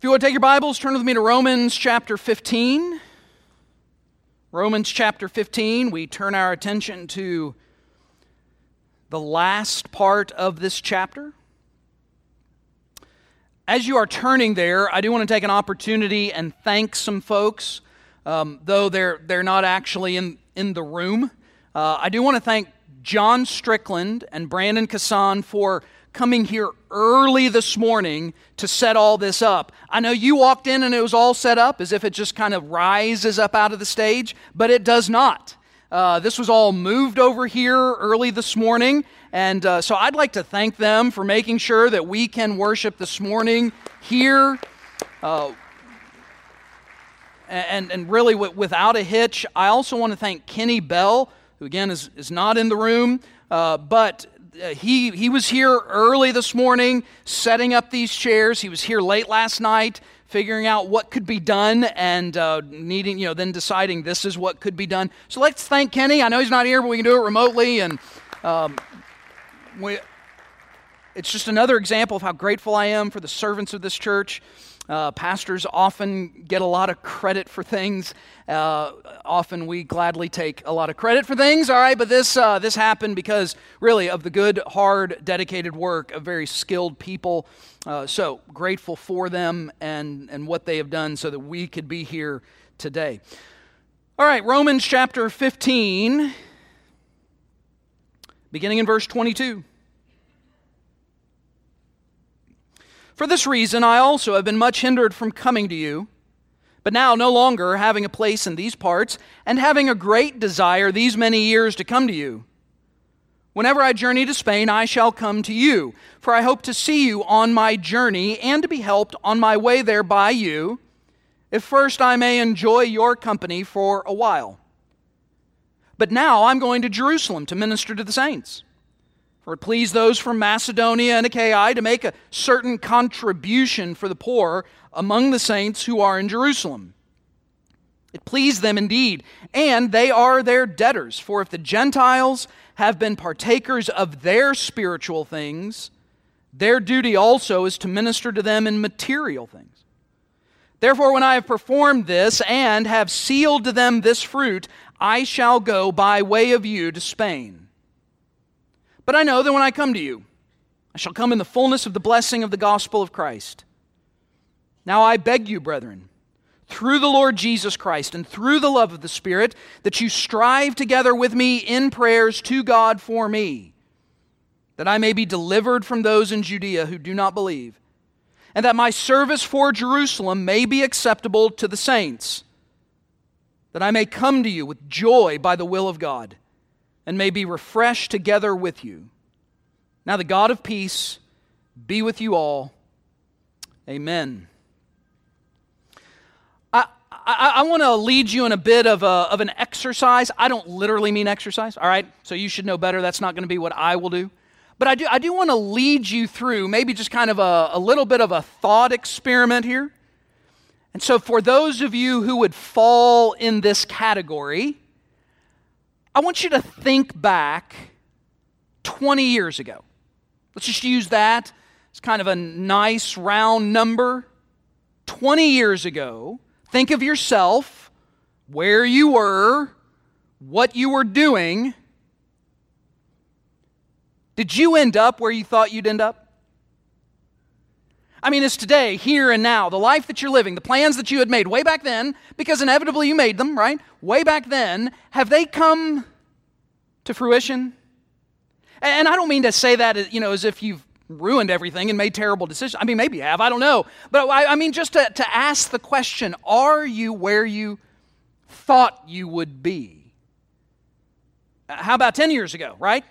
If you want to take your Bibles, turn with me to Romans chapter 15. Romans chapter 15, we turn our attention to the last part of this chapter. As you are turning there, I do want to take an opportunity and thank some folks, um, though they're, they're not actually in, in the room. Uh, I do want to thank John Strickland and Brandon Kassan for coming here early this morning to set all this up. I know you walked in and it was all set up as if it just kind of rises up out of the stage, but it does not. Uh, this was all moved over here early this morning, and uh, so I'd like to thank them for making sure that we can worship this morning here. Uh, and, and really, without a hitch, I also want to thank Kenny Bell, who again is, is not in the room, uh, but he, he was here early this morning setting up these chairs. He was here late last night figuring out what could be done and uh, needing, you know, then deciding this is what could be done. So let's thank Kenny. I know he's not here, but we can do it remotely. And um, we, it's just another example of how grateful I am for the servants of this church. Uh, pastors often get a lot of credit for things. Uh, often we gladly take a lot of credit for things, all right? But this, uh, this happened because, really, of the good, hard, dedicated work of very skilled people. Uh, so grateful for them and, and what they have done so that we could be here today. All right, Romans chapter 15, beginning in verse 22. For this reason, I also have been much hindered from coming to you. But now, no longer having a place in these parts, and having a great desire these many years to come to you. Whenever I journey to Spain, I shall come to you, for I hope to see you on my journey and to be helped on my way there by you, if first I may enjoy your company for a while. But now I'm going to Jerusalem to minister to the saints. For it pleased those from Macedonia and Achaia to make a certain contribution for the poor among the saints who are in Jerusalem. It pleased them indeed, and they are their debtors. For if the Gentiles have been partakers of their spiritual things, their duty also is to minister to them in material things. Therefore, when I have performed this and have sealed to them this fruit, I shall go by way of you to Spain. But I know that when I come to you, I shall come in the fullness of the blessing of the gospel of Christ. Now I beg you, brethren, through the Lord Jesus Christ and through the love of the Spirit, that you strive together with me in prayers to God for me, that I may be delivered from those in Judea who do not believe, and that my service for Jerusalem may be acceptable to the saints, that I may come to you with joy by the will of God and may be refreshed together with you. Now, the God of peace be with you all. Amen. I, I, I want to lead you in a bit of, a, of an exercise. I don't literally mean exercise, all right? So you should know better. That's not going to be what I will do. But I do, I do want to lead you through maybe just kind of a, a little bit of a thought experiment here. And so, for those of you who would fall in this category, I want you to think back 20 years ago. Let's just use that. It's kind of a nice round number. 20 years ago, think of yourself, where you were, what you were doing. Did you end up where you thought you'd end up? I mean, it's today, here and now, the life that you're living, the plans that you had made way back then, because inevitably you made them, right? Way back then, have they come to fruition? And I don't mean to say that, uh, you know, as if you've ruined everything and made terrible decisions. I mean, maybe you have, I don't know. But I, I mean, just to, to ask the question are you where you thought you would be? Uh, how about 10 years ago, right?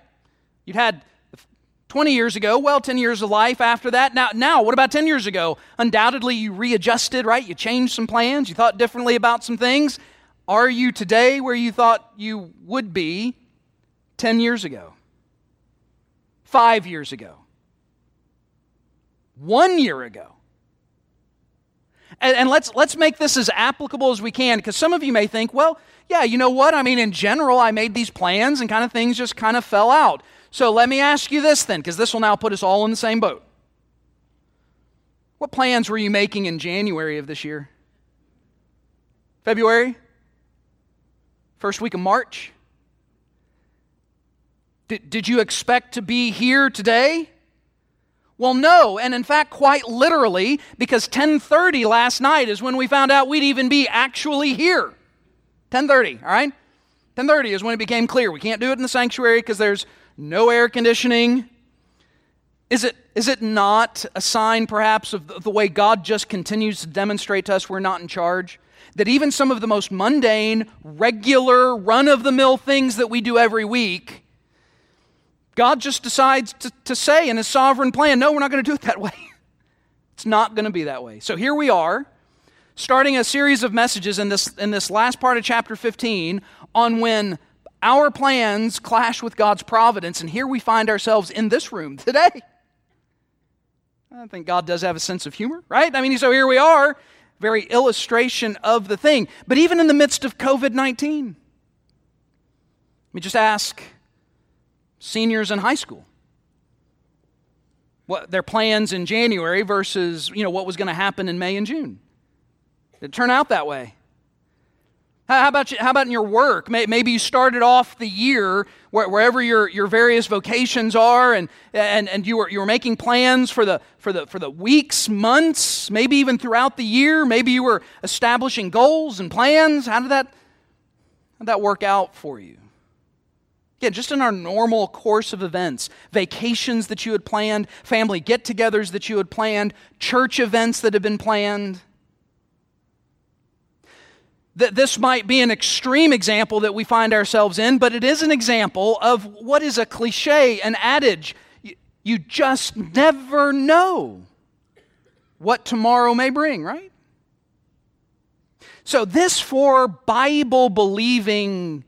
You'd had 20 years ago, well, 10 years of life after that. Now, now, what about 10 years ago? Undoubtedly, you readjusted, right? You changed some plans, you thought differently about some things. Are you today where you thought you would be 10 years ago? Five years ago? One year ago? And, and let's, let's make this as applicable as we can because some of you may think, well, yeah, you know what? I mean, in general, I made these plans and kind of things just kind of fell out. So let me ask you this then, because this will now put us all in the same boat. What plans were you making in January of this year? February? First week of March? Did, did you expect to be here today? Well, no, and in fact, quite literally, because 10:30 last night is when we found out we'd even be actually here. 10:30, all right? 10:30 is when it became clear we can't do it in the sanctuary because there's no air conditioning. Is it, is it not a sign, perhaps, of the, way God just continues to demonstrate to us we're not in charge? That even some of the most mundane, regular, run of the mill things that we do every week, God just decides to, to say in His sovereign plan, no, we're not going to do it that way. it's not going to be that way. So here we are, starting a series of messages in this, in this last part of chapter 15 on when our plans clash with God's providence. And here we find ourselves in this room today. I think God does have a sense of humor, right? I mean, so here we are, very illustration of the thing. But even in the midst of COVID 19, let me just ask seniors in high school what their plans in January versus, you know, what was going to happen in May and June. Did it turn out that way? How about, you, how about in your work? Maybe you started off the year wherever your, your various vocations are, and, and, and you, were, you were making plans for the, for, the, for the weeks, months, maybe even throughout the year. Maybe you were establishing goals and plans. How did that, how did that work out for you? Again, just in our normal course of events, vacations that you had planned, family get togethers that you had planned, church events that had been planned that this might be an extreme example that we find ourselves in, but it is an example of what is a cliche, an adage. You just never know what tomorrow may bring, right? So, this for Bible believing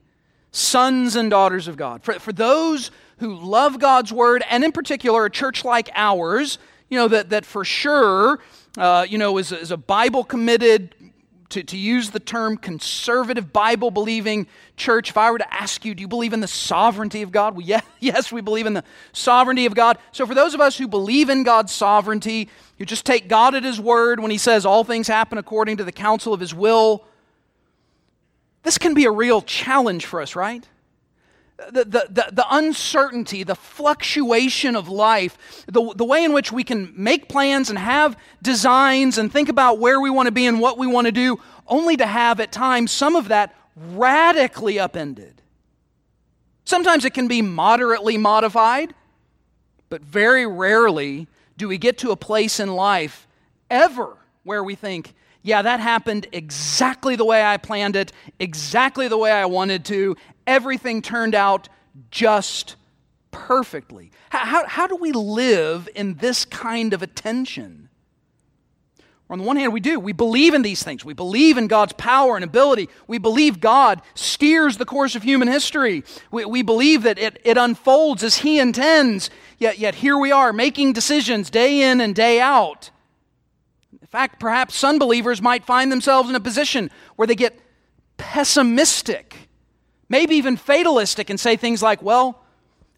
sons and daughters of God, for, for those who love God's word, and in particular, a church like ours, you know, that, that for sure, uh, you know, is, is a Bible committed to, to use the term conservative Bible believing church, if I were to ask you, do you believe in the sovereignty of God? Well, yeah, yes, we believe in the sovereignty of God. So, for those of us who believe in God's sovereignty, you just take God at His word when He says all things happen according to the counsel of His will. This can be a real challenge for us, right? The, the, the, uncertainty, the fluctuation of life, the, the way in which we can make plans and have designs and think about where we want to be and what we want to do, only to have at times some of that radically upended. Sometimes it can be moderately modified, but very rarely do we get to a place in life ever where we think, yeah, that happened exactly the way I planned it, exactly the way I wanted to. Everything turned out just perfectly. How, how, how do we live in this kind of attention? On the one hand, we do. We believe in these things. We believe in God's power and ability. We believe God steers the course of human history. We, we believe that it, it unfolds as He intends. Yet, yet here we are making decisions day in and day out fact, perhaps some believers might find themselves in a position where they get pessimistic, maybe even fatalistic, and say things like, Well,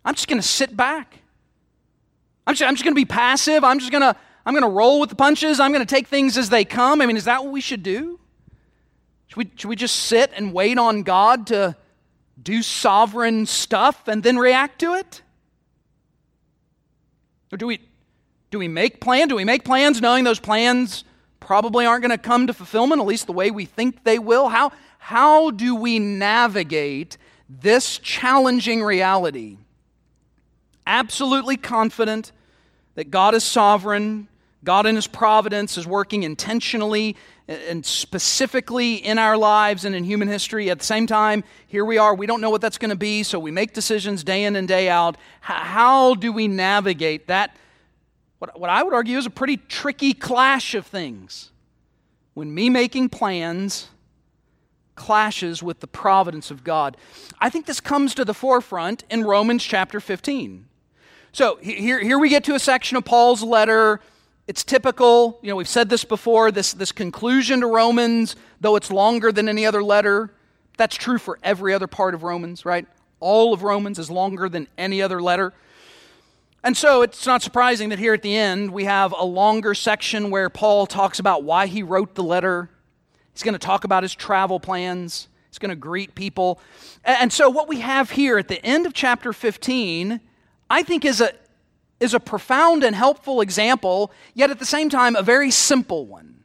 I'm just going to sit back. I'm just, just going to be passive. I'm just going to. I'm going to roll with the punches. I'm going to take things as they come. I mean, is that what we should do? Should we, should we just sit and wait on God to do sovereign stuff and then react to it? Or do we, do we make plans? Do we make plans knowing those plans probably aren't going to come to fulfillment, at least the way we think they will? How, how do we navigate this challenging reality? Absolutely confident that God is sovereign, God in His providence is working intentionally and specifically in our lives and in human history. At the same time, here we are. We don't know what that's going to be, so we make decisions day in and day out. How do we navigate that what, what I would argue is a pretty tricky clash of things when me making plans clashes with the providence of God. I think this comes to the forefront in Romans chapter 15. So here, here we get to a section of Paul's letter. It's typical, you know, we've said this before, this, this conclusion to Romans, though it's longer than any other letter, that's true for every other part of Romans, right? All of Romans is longer than any other letter. And so it's not surprising that here at the end we have a longer section where Paul talks about why he wrote the letter. He's going to talk about his travel plans. He's going to greet people. And so what we have here at the end of chapter 15, I think is a, is a profound and helpful example, yet at the same time, a very simple one.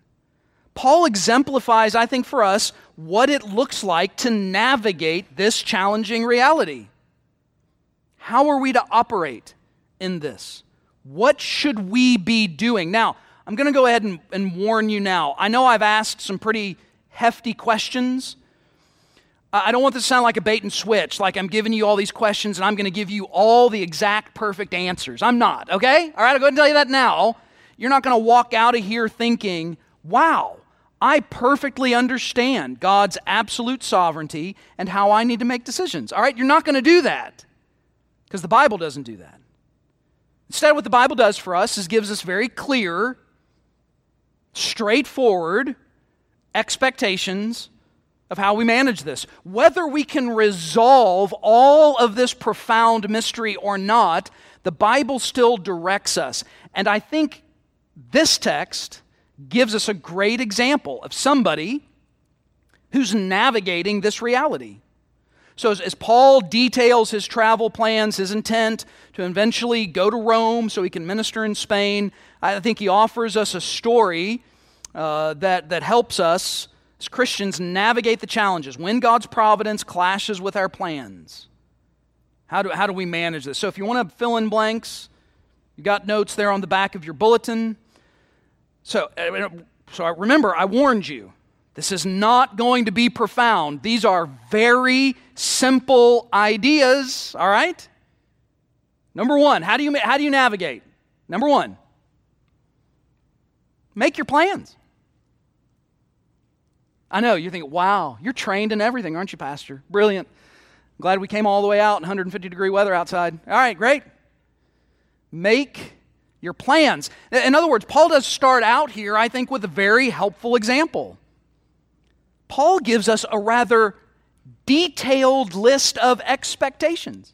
Paul exemplifies, I think, for us what it looks like to navigate this challenging reality. How are we to operate in this? What should we be doing? Now, I'm going to go ahead and, and, warn you now. I know I've asked some pretty hefty questions. I don't want this to sound like a bait and switch, like I'm giving you all these questions and I'm going to give you all the exact perfect answers. I'm not, okay? All right, I'll go ahead and tell you that now. You're not going to walk out of here thinking, wow, I perfectly understand God's absolute sovereignty and how I need to make decisions. All right, you're not going to do that because the Bible doesn't do that. Instead, what the Bible does for us is gives us very clear, straightforward expectations of how we manage this. Whether we can resolve all of this profound mystery or not, the Bible still directs us. And I think this text gives us a great example of somebody who's navigating this reality. So, as, as, Paul details his travel plans, his intent to eventually go to Rome so he can minister in Spain, I think he offers us a story uh, that, that helps us as Christians navigate the challenges when God's providence clashes with our plans. How do, how do we manage this? So, if you want to fill in blanks, you got notes there on the back of your bulletin. So, uh, so remember, I warned you this is not going to be profound. These are very simple ideas, all right? Number one, how do you, how do you navigate? Number one, make your plans. I know, you're thinking, wow, you're trained in everything, aren't you, Pastor? Brilliant. I'm glad we came all the way out in 150 degree weather outside. All right, great. Make your plans. In other words, Paul does start out here, I think, with a very helpful example. Paul gives us a rather detailed list of expectations.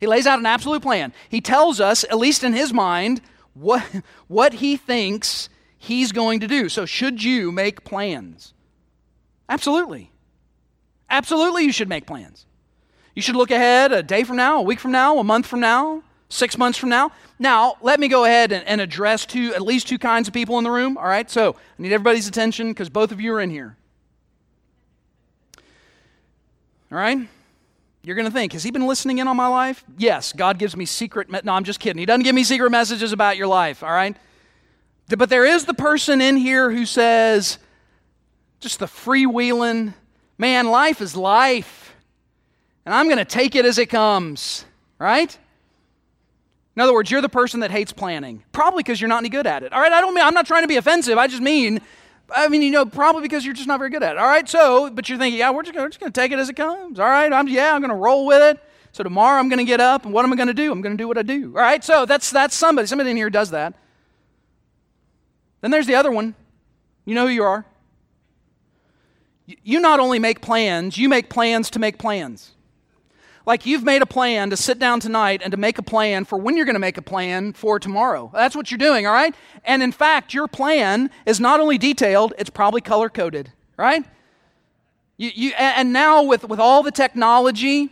He lays out an absolute plan. He tells us, at least in his mind, what, what he thinks he's going to do. So, should you make plans? Absolutely. Absolutely, you should make plans. You should look ahead a day from now, a week from now, a month from now, six months from now. Now, let me go ahead and, and address two, at least two kinds of people in the room, all right? So, I need everybody's attention because both of you are in here. All right? You're going to think, has he been listening in on my life? Yes, God gives me secret. Me- no, I'm just kidding. He doesn't give me secret messages about your life, all right? But there is the person in here who says, just the freewheeling, man, life is life. And I'm going to take it as it comes, right? In other words, you're the person that hates planning, probably because you're not any good at it. All right, I don't mean, I'm not trying to be offensive. I just mean I mean, you know, probably because you're just not very good at it. All right, so, but you're thinking, yeah, we're just, going to take it as it comes. All right, I'm, yeah, I'm going to roll with it. So tomorrow I'm going to get up, and what am I going to do? I'm going to do what I do. All right, so that's, that's somebody. Somebody in here does that. Then there's the other one. You know who you are. You not only make plans, you make plans to make plans. Like you've made a plan to sit down tonight and to make a plan for when you're going to make a plan for tomorrow. That's what you're doing, all right? And in fact, your plan is not only detailed, it's probably color coded, right? You, you, and now with, with all the technology,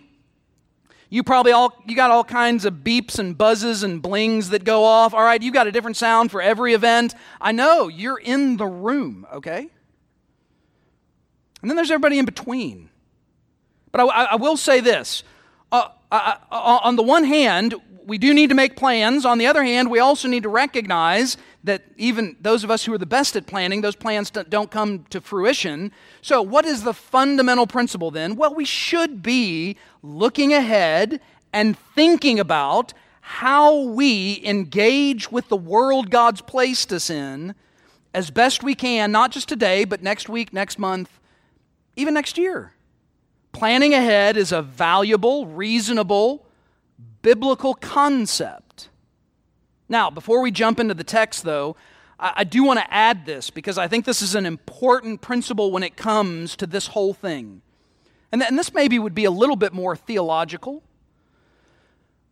you probably all you got all kinds of beeps and buzzes and blings that go off. All right, you got a different sound for every event. I know you're in the room, okay? And then there's everybody in between. But I, I will say this uh, uh, on the one hand, we do need to make plans. On the other hand, we also need to recognize that even those of us who are the best at planning, those plans don't come to fruition. So, what is the fundamental principle then? Well, we should be looking ahead and thinking about how we engage with the world God's placed us in as best we can, not just today, but next week, next month, even next year. Planning ahead is a valuable, reasonable, biblical concept. Now, before we jump into the text, though, I, I do want to add this because I think this is an important principle when it comes to this whole thing. And, th- and this maybe would be a little bit more theological.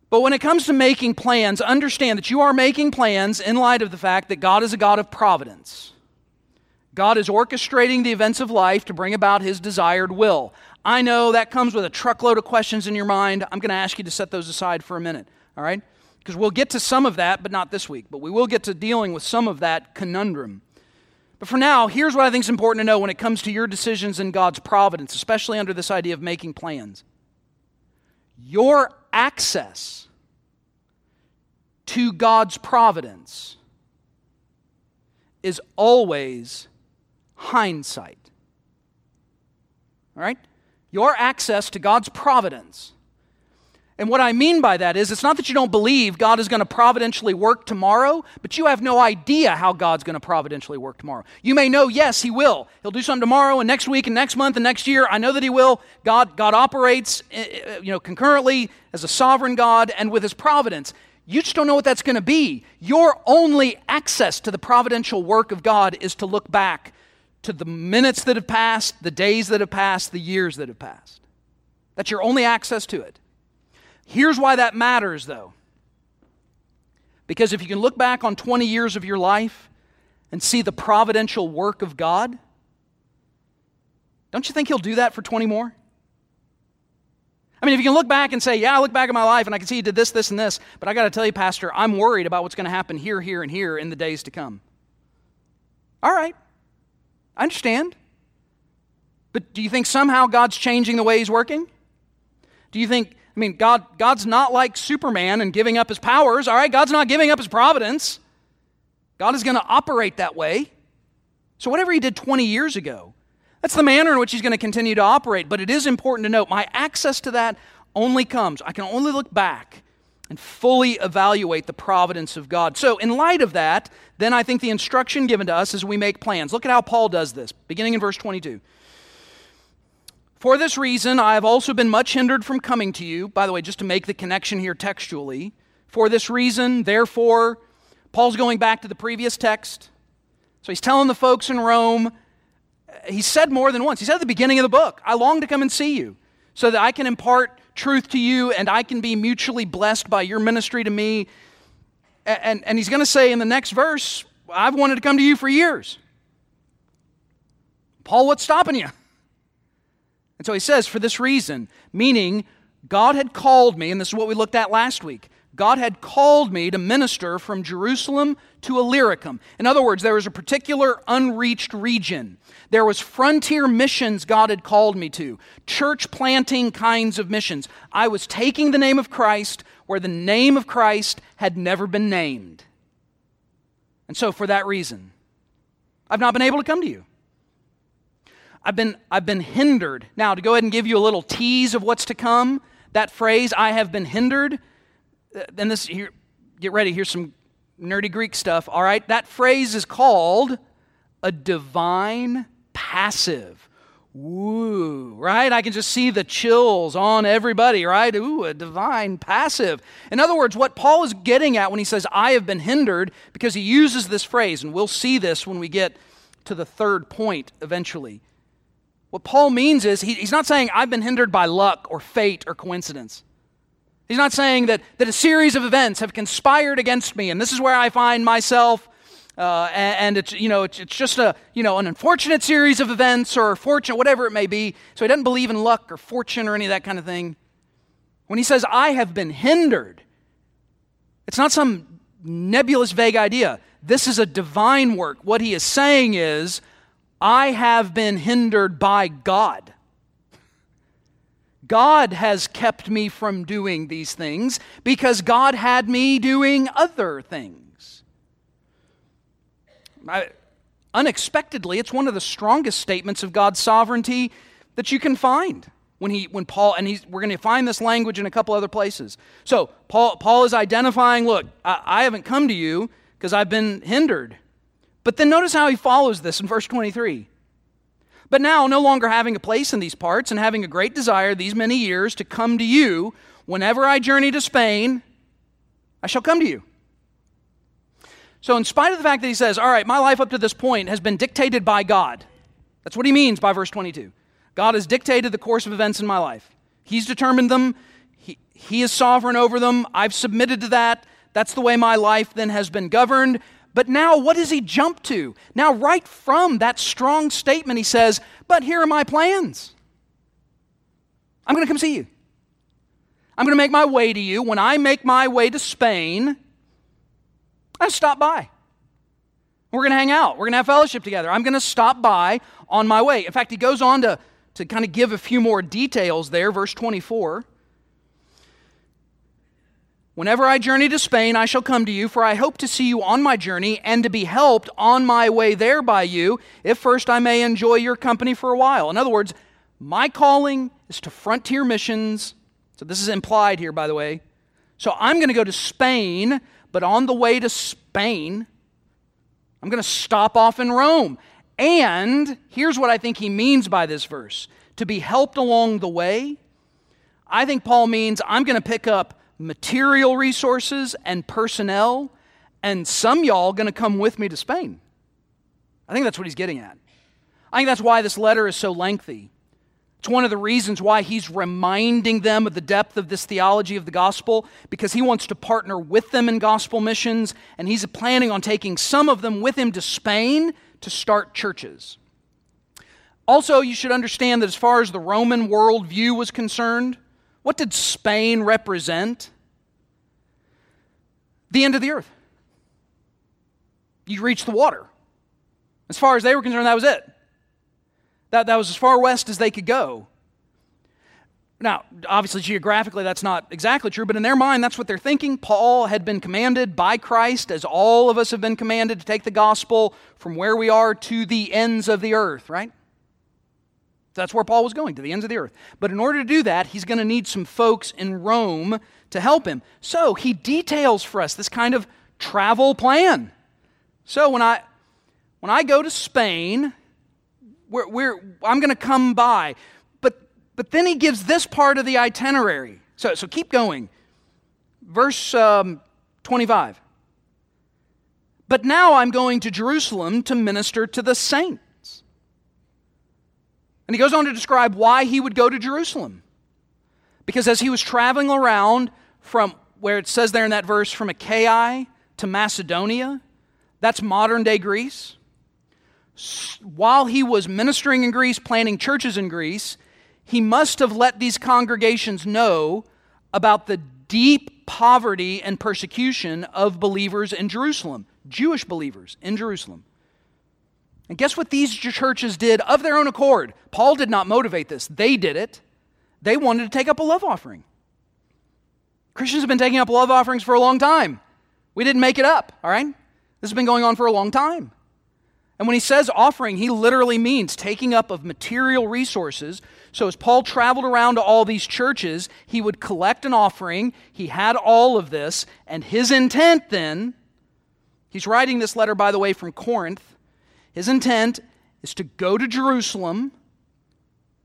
But when it comes to making plans, understand that you are making plans in light of the fact that God is a God of providence. God is orchestrating the events of life to bring about his desired will. I know that comes with a truckload of questions in your mind. I'm going to ask you to set those aside for a minute, all right? Because we'll get to some of that, but not this week. But we will get to dealing with some of that conundrum. But for now, here's what I think is important to know when it comes to your decisions in God's providence, especially under this idea of making plans. Your access to God's providence is always hindsight. All right? Your access to God's providence. And what I mean by that is, it's not that you don't believe God is going to providentially work tomorrow, but you have no idea how God's going to providentially work tomorrow. You may know, yes, He will. He'll do something tomorrow and next week and next month and next year. I know that He will. God, God operates, eh, eh, you know, concurrently as a sovereign God and with His providence. You just don't know what that's going to be. Your only access to the providential work of God is to look back to the minutes that have passed, the days that have passed, the years that have passed. That's your only access to it. Here's why that matters, though. Because if you can look back on 20 years of your life and see the providential work of God, don't you think He'll do that for 20 more? I mean, if you can look back and say, Yeah, I look back at my life and I can see He did this, this, and this, but I got to tell you, Pastor, I'm worried about what's going to happen here, here, and here in the days to come. All right. I understand. But do you think somehow God's changing the way He's working? Do you think, I mean, God, God's not like Superman and giving up his powers, all right? God's not giving up his providence. God is going to operate that way. So, whatever He did 20 years ago, that's the manner in which He's going to continue to operate. But it is important to note my access to that only comes, I can only look back and fully evaluate the providence of God. So, in light of that, then I think the instruction given to us is we make plans. Look at how Paul does this, beginning in verse 22. For this reason, I have also been much hindered from coming to you. By the way, just to make the connection here textually. For this reason, therefore, Paul's going back to the previous text. So he's telling the folks in Rome, he said more than once. He said at the beginning of the book, I long to come and see you so that I can impart truth to you and I can be mutually blessed by your ministry to me. And, and he's going to say in the next verse, I've wanted to come to you for years. Paul, what's stopping you? And so he says, for this reason, meaning God had called me, and this is what we looked at last week. God had called me to minister from Jerusalem to Illyricum. In other words, there was a particular unreached region. There was frontier missions God had called me to, church planting kinds of missions. I was taking the name of Christ where the name of Christ had never been named. And so, for that reason, I've not been able to come to you. I've been, I've been hindered. Now, to go ahead and give you a little tease of what's to come, that phrase, I have been hindered, then this, here, get ready, here's some nerdy Greek stuff, all right? That phrase is called a divine passive. Ooh, right? I can just see the chills on everybody, right? Ooh, a divine passive. In other words, what Paul is getting at when he says, I have been hindered, because he uses this phrase, and we'll see this when we get to the third point eventually. What Paul means is he, he's not saying, I've been hindered by luck or fate or coincidence. He's not saying that, that a series of events have conspired against me, and this is where I find myself. Uh, and, and, it's you know it's, it's just a you know an unfortunate series of events or fortune whatever it may be. So he doesn't believe in luck or fortune or any of that kind of thing. When he says i have been hindered it's not some nebulous vague idea. This is a divine work. What he is saying is i have been hindered by god God has kept me from doing these things because God had me doing other things. I, unexpectedly, it's one of the strongest statements of God's sovereignty that you can find when he when Paul and he's we're going to find this language in a couple other places. So Paul Paul is identifying, look, I, I haven't come to you because I've been hindered. But then notice how he follows this in verse 23. But now, no longer having a place in these parts and having a great desire these many years to come to you, whenever I journey to Spain, I shall come to you. So, in spite of the fact that he says, All right, my life up to this point has been dictated by God, that's what he means by verse 22. God has dictated the course of events in my life. He's determined them, he, he is sovereign over them. I've submitted to that. That's the way my life then has been governed. But now, what does he jump to? Now, right from that strong statement, he says, But here are my plans. I'm going to come see you. I'm going to make my way to you. When I make my way to Spain, I stop by. We're going to hang out. We're going to have fellowship together. I'm going to stop by on my way. In fact, he goes on to, to kind of give a few more details there, verse 24. Whenever I journey to Spain, I shall come to you, for I hope to see you on my journey and to be helped on my way there by you, if first I may enjoy your company for a while. In other words, my calling is to frontier missions. So this is implied here, by the way. So I'm going to go to Spain, but on the way to Spain, I'm going to stop off in Rome. And here's what I think he means by this verse to be helped along the way. I think Paul means I'm going to pick up material resources and personnel, and some y'all going to come with me to Spain. I think that's what he's getting at. I think that's why this letter is so lengthy. It's one of the reasons why he's reminding them of the depth of this theology of the gospel, because he wants to partner with them in gospel missions, and he's planning on taking some of them with him to Spain to start churches. Also, you should understand that as far as the Roman worldview was concerned, what did Spain represent? The end of the earth. You reached the water. As far as they were concerned, that was it. That, that was as far west as they could go. Now, obviously, geographically, that's not exactly true, but in their mind, that's what they're thinking. Paul had been commanded by Christ, as all of us have been commanded, to take the gospel from where we are to the ends of the earth, right? That's where Paul was going, to the ends of the earth. But in order to do that, he's going to need some folks in Rome to help him. So he details for us this kind of travel plan. So when I when I go to Spain, we're, we're, I'm going to come by. But but then he gives this part of the itinerary. So so keep going. Verse um, 25. But now I'm going to Jerusalem to minister to the saints and he goes on to describe why he would go to Jerusalem. Because as he was traveling around from where it says there in that verse, from Achaia to Macedonia, that's modern day Greece. While he was ministering in Greece, planting churches in Greece, he must have let these congregations know about the deep poverty and persecution of believers in Jerusalem, Jewish believers in Jerusalem. And guess what these churches did of their own accord? Paul did not motivate this, they did it. They wanted to take up a love offering. Christians have been taking up love offerings for a long time. We didn't make it up, all right? This has been going on for a long time. And when he says offering, he literally means taking up of material resources. So as Paul traveled around to all these churches, he would collect an offering. He had all of this. And his intent then, he's writing this letter, by the way, from Corinth. His intent is to go to Jerusalem,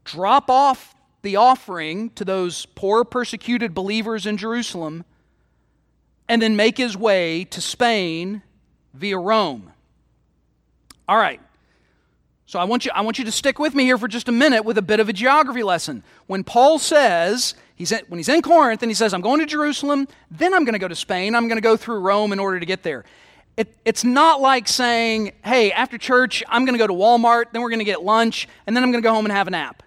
drop off the offering to those poor, persecuted believers in Jerusalem, and then make his way to Spain via Rome. All right. So I want you, I want you to stick with me here for just a minute with a bit of a geography lesson. When Paul says, he's in, when he's in Corinth and he says, I'm going to Jerusalem, then I'm going to go to Spain, I'm going to go through Rome in order to get there. It, it's not like saying, hey, after church, I'm going to go to Walmart, then we're going to get lunch, and then I'm going to go home and have a nap.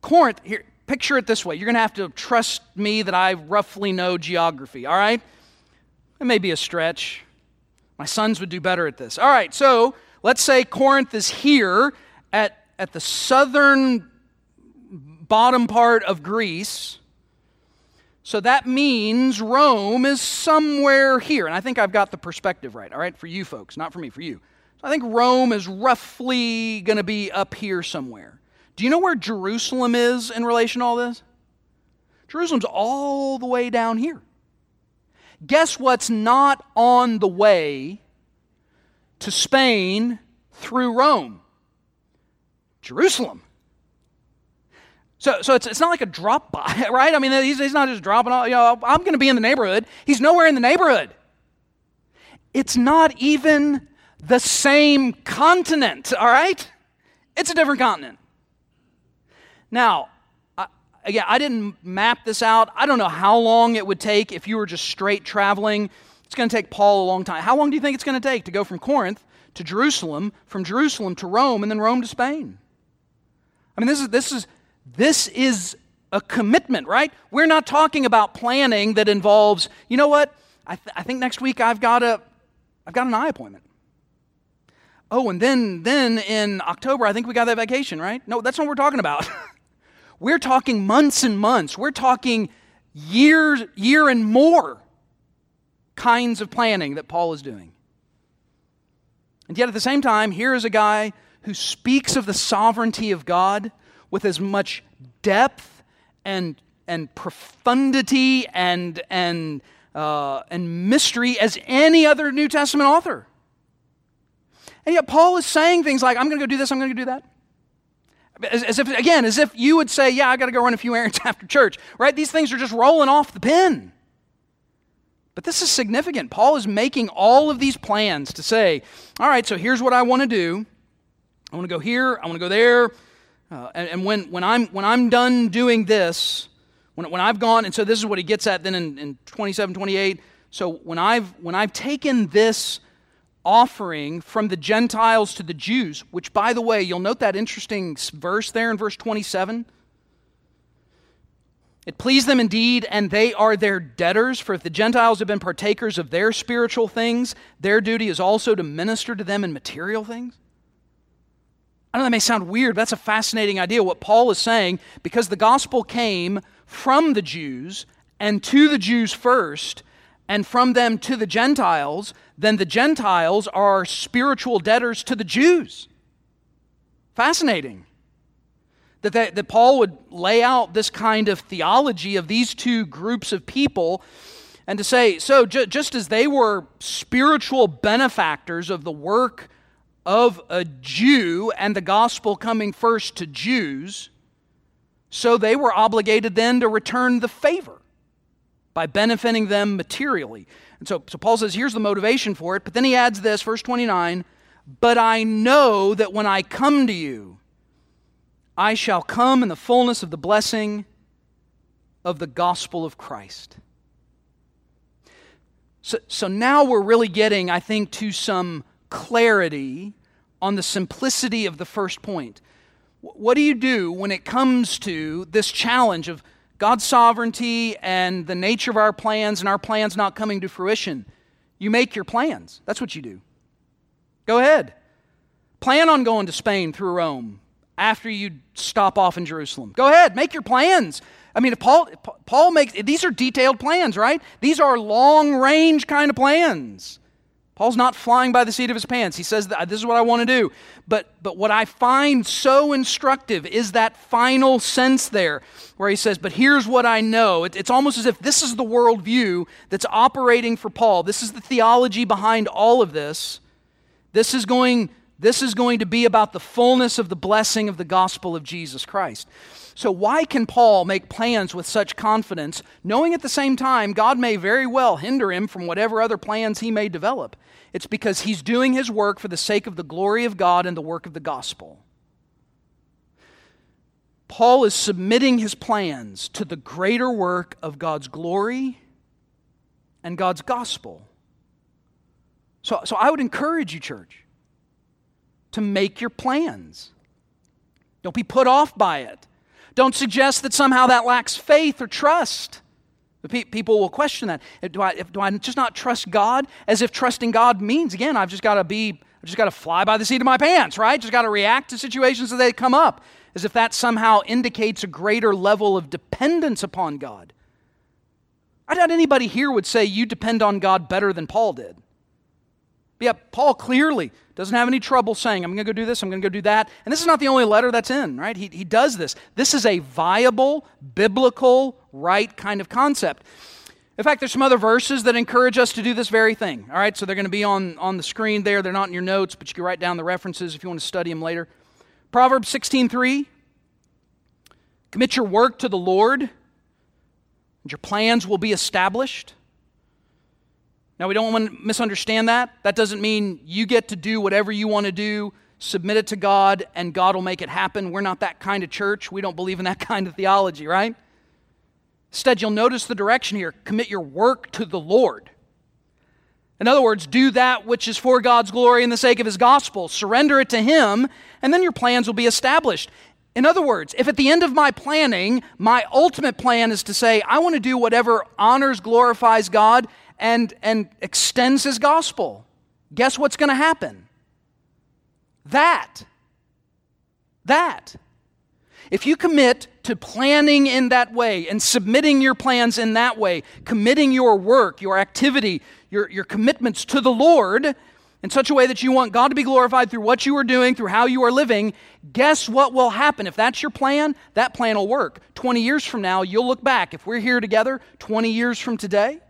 Corinth, here, picture it this way. You're going to have to trust me that I roughly know geography, all right? It may be a stretch. My sons would do better at this. All right, so let's say Corinth is here at, at the southern bottom part of Greece. So that means Rome is somewhere here. And I think I've got the perspective right, all right, for you folks, not for me, for you. So I think Rome is roughly going to be up here somewhere. Do you know where Jerusalem is in relation to all this? Jerusalem's all the way down here. Guess what's not on the way to Spain through Rome? Jerusalem. So, so it's, it's not like a drop by, right? I mean, he's, he's not just dropping off, you know, I'm going to be in the neighborhood. He's nowhere in the neighborhood. It's not even the same continent, all right? It's a different continent. Now, I, again, I didn't map this out. I don't know how long it would take if you were just straight traveling. It's going to take Paul a long time. How long do you think it's going to take to go from Corinth to Jerusalem, from Jerusalem to Rome, and then Rome to Spain? I mean, this is, this is, this is a commitment, right? We're not talking about planning that involves, you know what? I, th- I think next week I've got a, I've got an eye appointment. Oh, and then then in October I think we got that vacation, right? No, that's not what we're talking about. we're talking months and months. We're talking years, year and more kinds of planning that Paul is doing. And yet at the same time, here is a guy who speaks of the sovereignty of God with as much depth and, and profundity and, and, uh, and mystery as any other New Testament author. And yet Paul is saying things like, I'm going to go do this, I'm going to do that. As, as, if, again, as if you would say, Yeah, I got to go run a few errands after church, right? These things are just rolling off the pen. But this is significant. Paul is making all of these plans to say, All right, so here's what I want to do. I want to go here, I want to go there. Uh, and, and when, when, I'm, when I'm done doing this, when, when I've gone, and so this is what he gets at then in, in 27, 28. So when I've, when I've taken this offering from the Gentiles to the Jews, which, by the way, you'll note that interesting verse there in verse 27. It pleased them indeed, and they are their debtors. For if the Gentiles have been partakers of their spiritual things, their duty is also to minister to them in material things. I know that may sound weird, but that's a fascinating idea. What Paul is saying, because the gospel came from the Jews and to the Jews first, and from them to the Gentiles, then the Gentiles are spiritual debtors to the Jews. Fascinating. That, that, that Paul would lay out this kind of theology of these two groups of people and to say, so ju- just as they were spiritual benefactors of the work of a Jew and the gospel coming first to Jews, so they were obligated then to return the favor by benefiting them materially. And so, so Paul says, here's the motivation for it. But then he adds this, verse 29 But I know that when I come to you, I shall come in the fullness of the blessing of the gospel of Christ. So, so now we're really getting, I think, to some clarity on the simplicity of the first point. What do you do when it comes to this challenge of God's sovereignty and the nature of our plans and our plans not coming to fruition, you make your plans. That's what you do. Go ahead. Plan on going to Spain through Rome after you stop off in Jerusalem. Go ahead, make your plans. I mean, Paul, Paul makes these are detailed plans, right? These are long range kind of plans. Paul's not flying by the seat of his pants. He says, This is what I want to do. But, but what I find so instructive is that final sense there where he says, But here's what I know. It, it's almost as if this is the worldview that's operating for Paul. This is the theology behind all of this. This is going, this is going to be about the fullness of the blessing of the gospel of Jesus Christ. So, why can Paul make plans with such confidence, knowing at the same time God may very well hinder him from whatever other plans he may develop? It's because he's doing his work for the sake of the glory of God and the work of the gospel. Paul is submitting his plans to the greater work of God's glory and God's gospel. So, so I would encourage you, church, to make your plans. Don't be put off by it. Don't suggest that somehow that lacks faith or trust. People will question that. Do I, do I just not trust God as if trusting God means, again, I've just got to be, I've just got to fly by the seat of my pants, right? Just got to react to situations as they come up, as if that somehow indicates a greater level of dependence upon God. I doubt anybody here would say you depend on God better than Paul did. Yeah, Paul clearly doesn't have any trouble saying, I'm going to go do this, I'm going to go do that. And this is not the only letter that's in, right? He, he does this. This is a viable, biblical, right kind of concept. In fact, there's some other verses that encourage us to do this very thing. All right, so they're going to be on, on the screen there. They're not in your notes, but you can write down the references if you want to study them later. Proverbs 16:3. Commit your work to the Lord, and your plans will be established. Now, we don't want to misunderstand that. That doesn't mean you get to do whatever you want to do submit it to God, and God will make it happen. We're not that kind of church. We don't believe in that kind of theology, right? Instead, you'll notice the direction here commit your work to the Lord. In other words, do that which is for God's glory and the sake of His gospel. Surrender it to Him, and then your plans will be established. In other words, if at the end of my planning, my ultimate plan is to say, I want to do whatever honors, glorifies God, and, and extends His gospel, guess what's going to happen? That. That. If you commit to planning in that way and submitting your plans in that way, committing your work, your activity, your, your commitments to the Lord in such a way that you want God to be glorified through what you are doing, through how you are living, guess what will happen? If that's your plan, that plan will work. 20 years from now, you'll look back. If we're here together 20 years from today,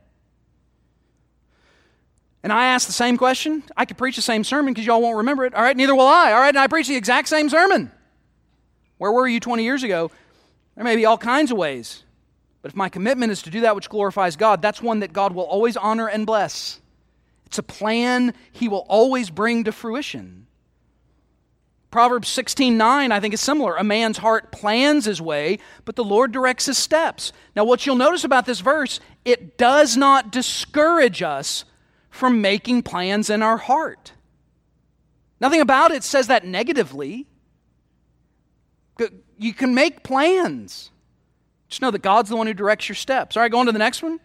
and I ask the same question, I could preach the same sermon because y'all won't remember it. All right, neither will I. All right, and I preach the exact same sermon. Where were you 20 years ago? There may be all kinds of ways. But if my commitment is to do that which glorifies God, that's one that God will always honor and bless. It's a plan he will always bring to fruition. Proverbs 16:9 I think is similar. A man's heart plans his way, but the Lord directs his steps. Now what you'll notice about this verse, it does not discourage us from making plans in our heart. Nothing about it says that negatively. You can make plans. Just know that God's the one who directs your steps. All right, go on to the next one.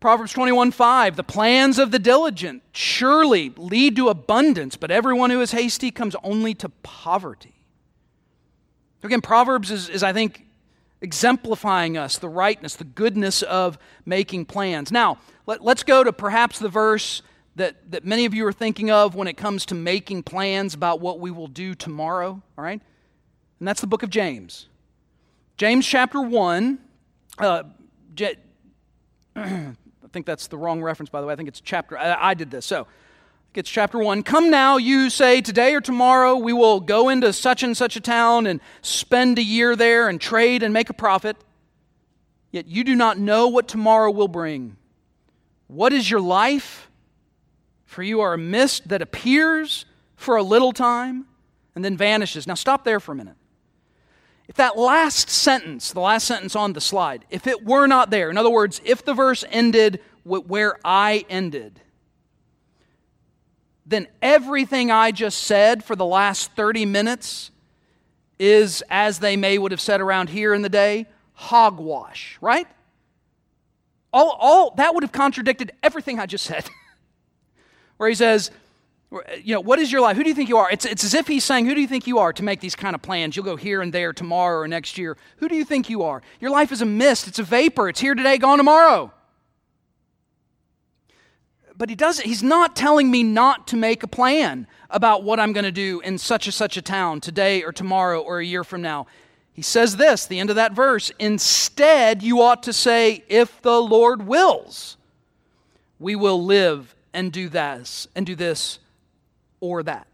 Proverbs 21 5, the plans of the diligent surely lead to abundance, but everyone who is hasty comes only to poverty. Again, Proverbs is, is, I think, exemplifying us the rightness, the goodness of making plans. Now, let, us go to perhaps the verse that, that many of you are thinking of when it comes to making plans about what we will do tomorrow, all right? And that's the book of James. James chapter 1. Uh, J- I think that's the wrong reference, by the way. I think it's chapter. I, I did this. So it's chapter 1. Come now, you say, today or tomorrow we will go into such and such a town and spend a year there and trade and make a profit. Yet you do not know what tomorrow will bring. What is your life? For you are a mist that appears for a little time and then vanishes. Now stop there for a minute. If that last sentence, the last sentence on the slide, if it were not there, in other words, if the verse ended where I ended, then everything I just said for the last 30 minutes is, as they may would have said around here in the day, hogwash, right? All, all that would have contradicted everything I just said. Where he says, you know, what is your life? Who do you think you are? It's, it's as if he's saying, Who do you think you are to make these kind of plans? You'll go here and there tomorrow or next year. Who do you think you are? Your life is a mist, it's a vapor. It's here today, gone tomorrow. But he doesn't, he's not telling me not to make a plan about what I'm going to do in such and such a town today or tomorrow or a year from now. He says this, the end of that verse instead, you ought to say, If the Lord wills, we will live and do this and do this or that.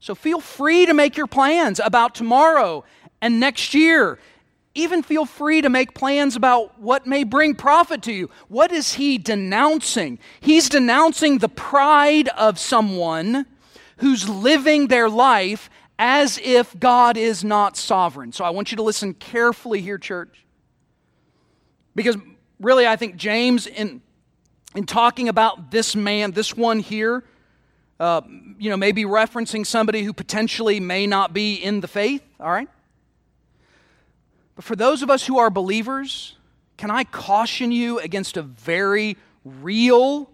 So feel free to make your plans about tomorrow and next year. Even feel free to make plans about what may bring profit to you. What is he denouncing? He's denouncing the pride of someone who's living their life as if God is not sovereign. So I want you to listen carefully here, church. Because really, I think James, in, in talking about this man, this one here, uh, you know, maybe referencing somebody who potentially may not be in the faith, all right? But for those of us who are believers, can I caution you against a very real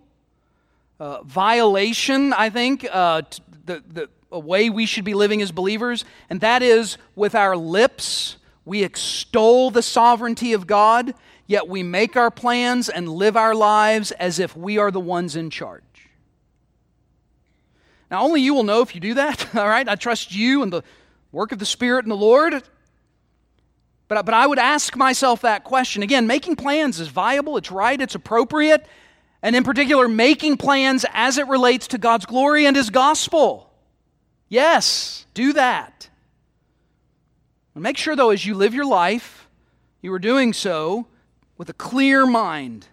uh, violation, I think, uh, the, the a way we should be living as believers, and that is with our lips, we extol the sovereignty of God, yet we make our plans and live our lives as if we are the ones in charge. Now, only you will know if you do that, all right? I trust you and the work of the Spirit and the Lord. But, but I would ask myself that question. Again, making plans is viable, it's right, it's appropriate, and in particular, making plans as it relates to God's glory and His gospel. Yes, do that. make sure, though, as you live your life, you are doing so with a clear mind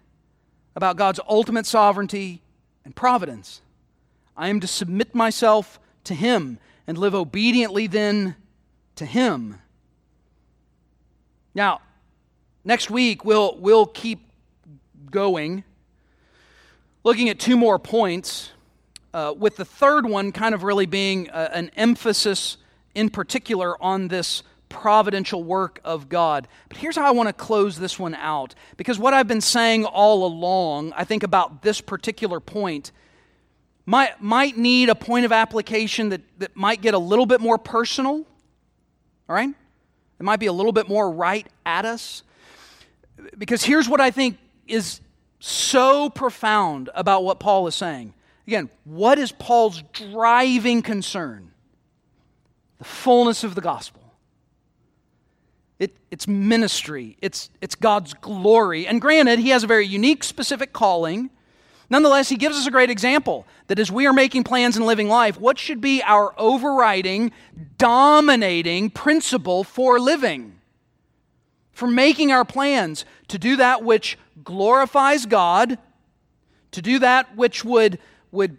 about God's ultimate sovereignty and providence. I am to submit myself to Him and live obediently then to Him. Now, next week we'll, we'll keep going, looking at two more points, uh, with the third one kind of really being uh, an emphasis in particular on this providential work of God. But here's how I want to close this one out. Because what I've been saying all along, I think about this particular point, might, might need a point of application that, that might get a little bit more personal. All right? It might be a little bit more right at us. Because here's what I think is so profound about what Paul is saying. Again, what is Paul's driving concern? The fullness of the gospel. It, it's ministry, it's, it's God's glory. And granted, he has a very unique, specific calling. Nonetheless, he gives us a great example that as we are making plans and living life, what should be our overriding, dominating principle for living? For making our plans to do that which glorifies God, to do that which would, would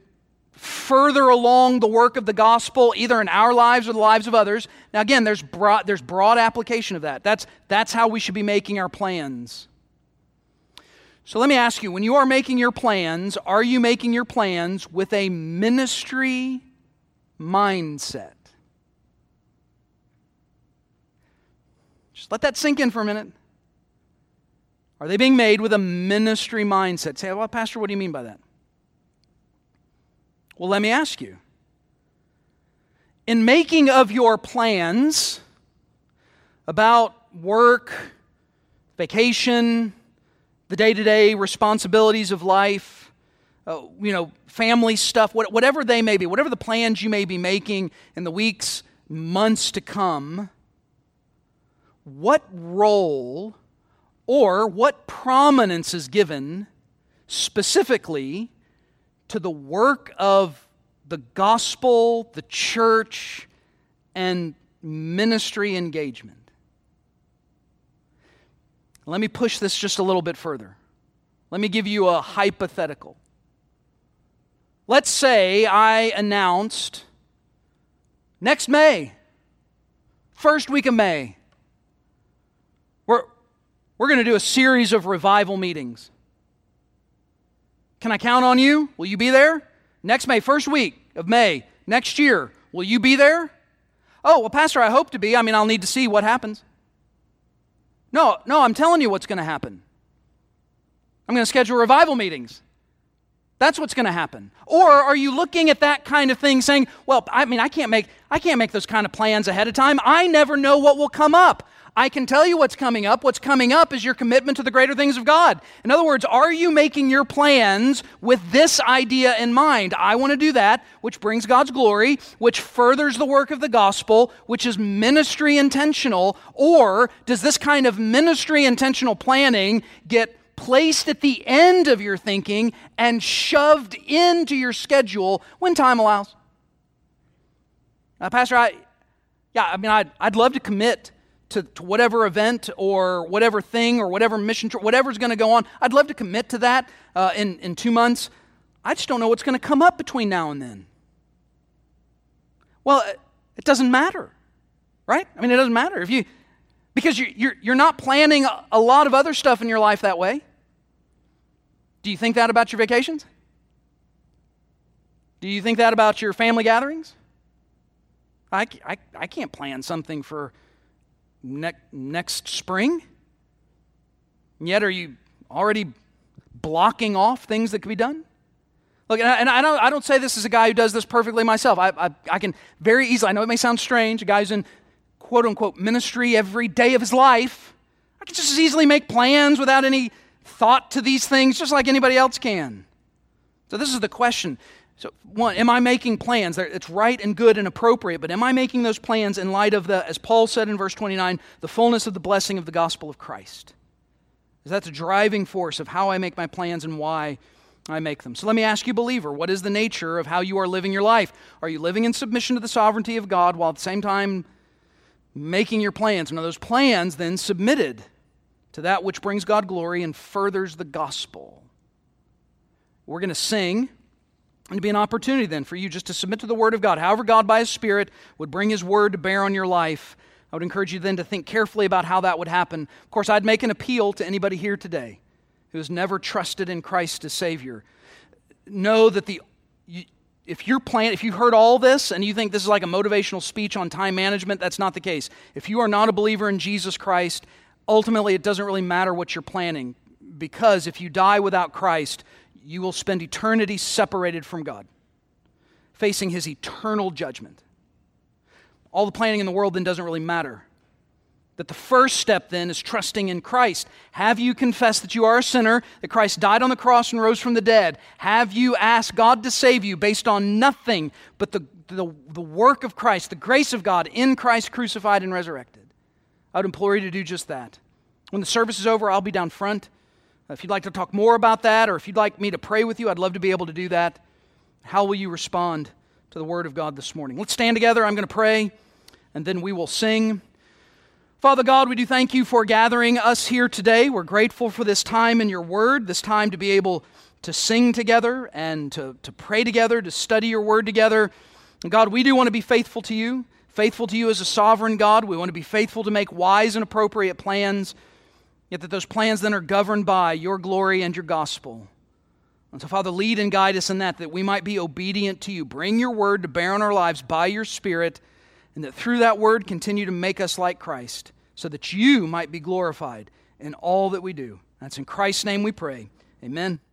further along the work of the gospel, either in our lives or the lives of others. Now, again, there's broad, there's broad application of that. That's, that's how we should be making our plans. So let me ask you when you are making your plans, are you making your plans with a ministry mindset? Just let that sink in for a minute. Are they being made with a ministry mindset? Say, well, Pastor, what do you mean by that? Well, let me ask you. In making of your plans about work, vacation, the day to day responsibilities of life, uh, you know, family stuff, whatever they may be, whatever the plans you may be making in the weeks, months to come, what role or what prominence is given specifically to the work of the gospel, the church, and ministry engagement. Let me push this just a little bit further. Let me give you a hypothetical. Let's say I announced next May, first week of May, we're, we're going to do a series of revival meetings. Can I count on you? Will you be there? Next May, first week of May, next year, will you be there? Oh, well, Pastor, I hope to be. I mean, I'll need to see what happens. No, no, I'm telling you what's going to happen. I'm going to schedule revival meetings. That's what's going to happen. Or are you looking at that kind of thing saying, well, I mean, I can't make I can't make those kind of plans ahead of time. I never know what will come up. I can tell you what's coming up. What's coming up is your commitment to the greater things of God. In other words, are you making your plans with this idea in mind? I want to do that, which brings God's glory, which furthers the work of the gospel, which is ministry intentional. Or does this kind of ministry intentional planning get placed at the end of your thinking and shoved into your schedule when time allows? Pastor, I, yeah, I mean, I'd, I'd love to commit to, to whatever event or whatever thing or whatever mission, whatever's going to go on. I'd love to commit to that uh, in, in two months. I just don't know what's going to come up between now and then. Well, it, doesn't matter, right? I mean, it doesn't matter if you, because you, you're, you're not planning a, a lot of other stuff in your life that way. Do you think that about your vacations? Do you think that about your family gatherings? I, I, I can't plan something for ne- next spring? And yet, are you already blocking off things that could be done? Look, and I, and I, don't, I don't say this as a guy who does this perfectly myself. I, I, I can very easily, I know it may sound strange, a guy who's in quote unquote ministry every day of his life. I can just as easily make plans without any thought to these things, just like anybody else can. So, this is the question so, one, am I making plans? It's right and good and appropriate, but am I making those plans in light of the, as Paul said in verse 29, the fullness of the blessing of the gospel of Christ? Is that the driving force of how I make my plans and why I make them? So let me ask you, believer, what is the nature of how you are living your life? Are you living in submission to the sovereignty of God while at the same time making your plans? And are those plans then submitted to that which brings God glory and furthers the gospel? We're going to sing To be an opportunity then for you just to submit to the Word of God. However, God by His Spirit would bring His Word to bear on your life. I would encourage you then to think carefully about how that would happen. Of course, I'd make an appeal to anybody here today who has never trusted in Christ as Savior. Know that the you, if you're plan, if you've heard all this and you think this is like a motivational speech on time management, that's not the case. If you are not a believer in Jesus Christ, ultimately it doesn't really matter what you're planning because if you die without Christ, you will spend eternity separated from God, facing his eternal judgment. All the planning in the world then doesn't really matter. That the first step then is trusting in Christ. Have you confessed that you are a sinner, that Christ died on the cross and rose from the dead? Have you asked God to save you based on nothing but the, the, the work of Christ, the grace of God in Christ crucified and resurrected? I would implore you to do just that. When the service is over, I'll be down front. If you'd like to talk more about that, or if you'd like me to pray with you, I'd love to be able to do that. How will you respond to the Word of God this morning? Let's stand together. I'm going to pray, and then we will sing. Father God, we do thank you for gathering us here today. We're grateful for this time in your Word, this time to be able to sing together and to, to pray together, to study your Word together. And God, we do want to be faithful to you, faithful to you as a sovereign God. We want to be faithful to make wise and appropriate plans Yet that those plans then are governed by your glory and your gospel. And so, Father, lead and guide us in that, that we might be obedient to you. Bring your word to bear on our lives by your Spirit, and that through that word continue to make us like Christ, so that you might be glorified in all that we do. That's in Christ's name we pray. Amen.